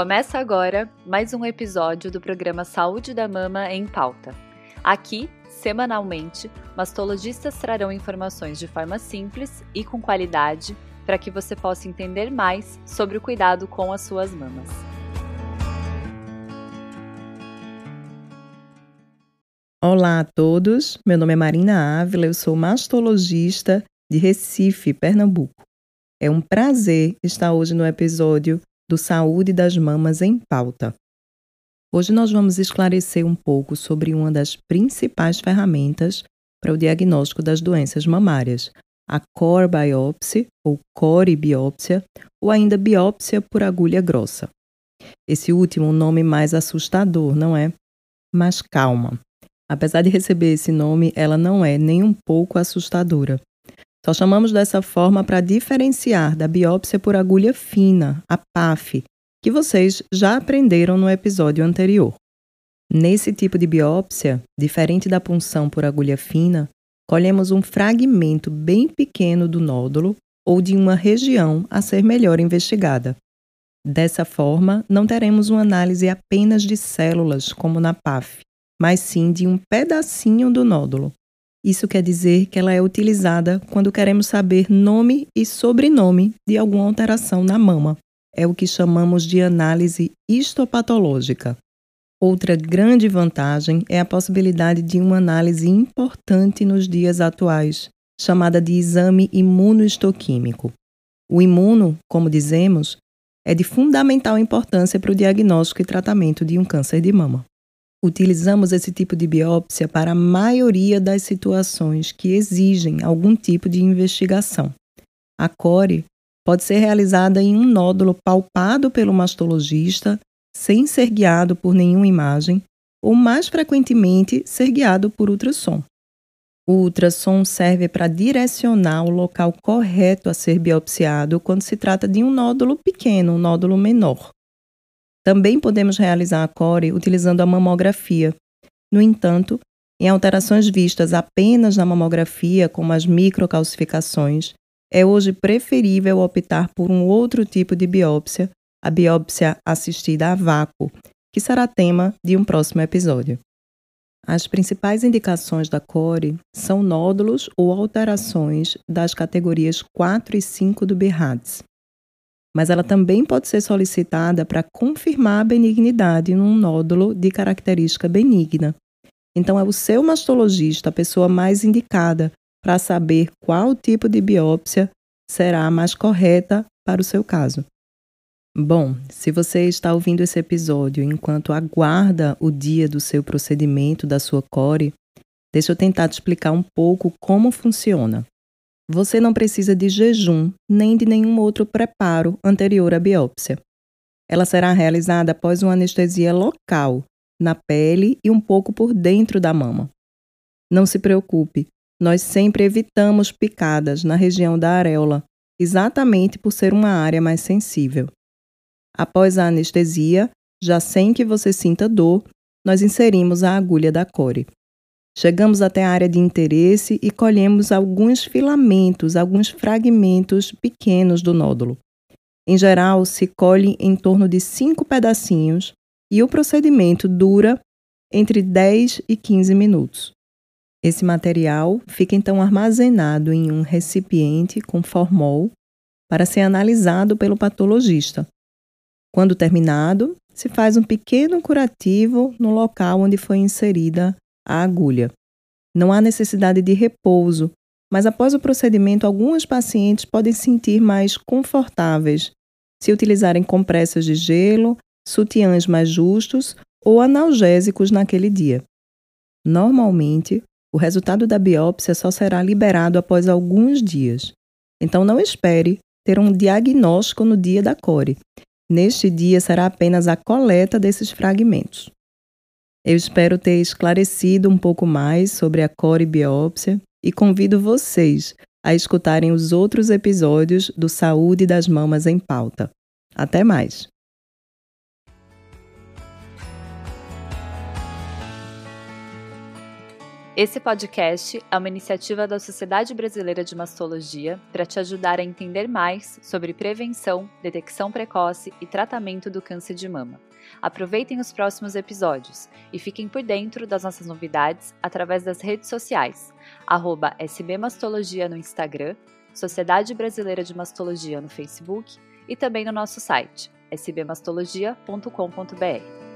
Começa agora mais um episódio do programa Saúde da Mama em Pauta. Aqui, semanalmente, mastologistas trarão informações de forma simples e com qualidade para que você possa entender mais sobre o cuidado com as suas mamas. Olá a todos, meu nome é Marina Ávila, eu sou mastologista de Recife, Pernambuco. É um prazer estar hoje no episódio do Saúde das Mamas em Pauta. Hoje nós vamos esclarecer um pouco sobre uma das principais ferramentas para o diagnóstico das doenças mamárias, a core biopsy ou core biópsia ou ainda biópsia por agulha grossa. Esse último um nome mais assustador, não é? Mas calma. Apesar de receber esse nome, ela não é nem um pouco assustadora. Só chamamos dessa forma para diferenciar da biópsia por agulha fina, a PAF, que vocês já aprenderam no episódio anterior. Nesse tipo de biópsia, diferente da punção por agulha fina, colhemos um fragmento bem pequeno do nódulo ou de uma região a ser melhor investigada. Dessa forma, não teremos uma análise apenas de células, como na PAF, mas sim de um pedacinho do nódulo. Isso quer dizer que ela é utilizada quando queremos saber nome e sobrenome de alguma alteração na mama. É o que chamamos de análise histopatológica. Outra grande vantagem é a possibilidade de uma análise importante nos dias atuais, chamada de exame imunohistoquímico. O imuno, como dizemos, é de fundamental importância para o diagnóstico e tratamento de um câncer de mama. Utilizamos esse tipo de biópsia para a maioria das situações que exigem algum tipo de investigação. A core pode ser realizada em um nódulo palpado pelo mastologista, sem ser guiado por nenhuma imagem, ou mais frequentemente ser guiado por ultrassom. O ultrassom serve para direcionar o local correto a ser biopsiado quando se trata de um nódulo pequeno, um nódulo menor. Também podemos realizar a core utilizando a mamografia. No entanto, em alterações vistas apenas na mamografia, como as microcalcificações, é hoje preferível optar por um outro tipo de biópsia, a biópsia assistida a vácuo, que será tema de um próximo episódio. As principais indicações da core são nódulos ou alterações das categorias 4 e 5 do BIRADS mas ela também pode ser solicitada para confirmar a benignidade num nódulo de característica benigna. Então, é o seu mastologista a pessoa mais indicada para saber qual tipo de biópsia será a mais correta para o seu caso. Bom, se você está ouvindo esse episódio enquanto aguarda o dia do seu procedimento, da sua core, deixa eu tentar te explicar um pouco como funciona. Você não precisa de jejum nem de nenhum outro preparo anterior à biópsia. Ela será realizada após uma anestesia local, na pele e um pouco por dentro da mama. Não se preocupe, nós sempre evitamos picadas na região da areola, exatamente por ser uma área mais sensível. Após a anestesia, já sem que você sinta dor, nós inserimos a agulha da core. Chegamos até a área de interesse e colhemos alguns filamentos, alguns fragmentos pequenos do nódulo. Em geral, se colhe em torno de cinco pedacinhos e o procedimento dura entre 10 e 15 minutos. Esse material fica então armazenado em um recipiente com formol para ser analisado pelo patologista. Quando terminado, se faz um pequeno curativo no local onde foi inserida a agulha. Não há necessidade de repouso, mas após o procedimento, alguns pacientes podem sentir mais confortáveis se utilizarem compressas de gelo, sutiãs mais justos ou analgésicos naquele dia. Normalmente, o resultado da biópsia só será liberado após alguns dias. Então, não espere ter um diagnóstico no dia da core. Neste dia será apenas a coleta desses fragmentos. Eu espero ter esclarecido um pouco mais sobre a core biópsia e convido vocês a escutarem os outros episódios do Saúde das Mamas em Pauta. Até mais! Esse podcast é uma iniciativa da Sociedade Brasileira de Mastologia para te ajudar a entender mais sobre prevenção, detecção precoce e tratamento do câncer de mama. Aproveitem os próximos episódios e fiquem por dentro das nossas novidades através das redes sociais, SBMastologia no Instagram, Sociedade Brasileira de Mastologia no Facebook e também no nosso site sbmastologia.com.br.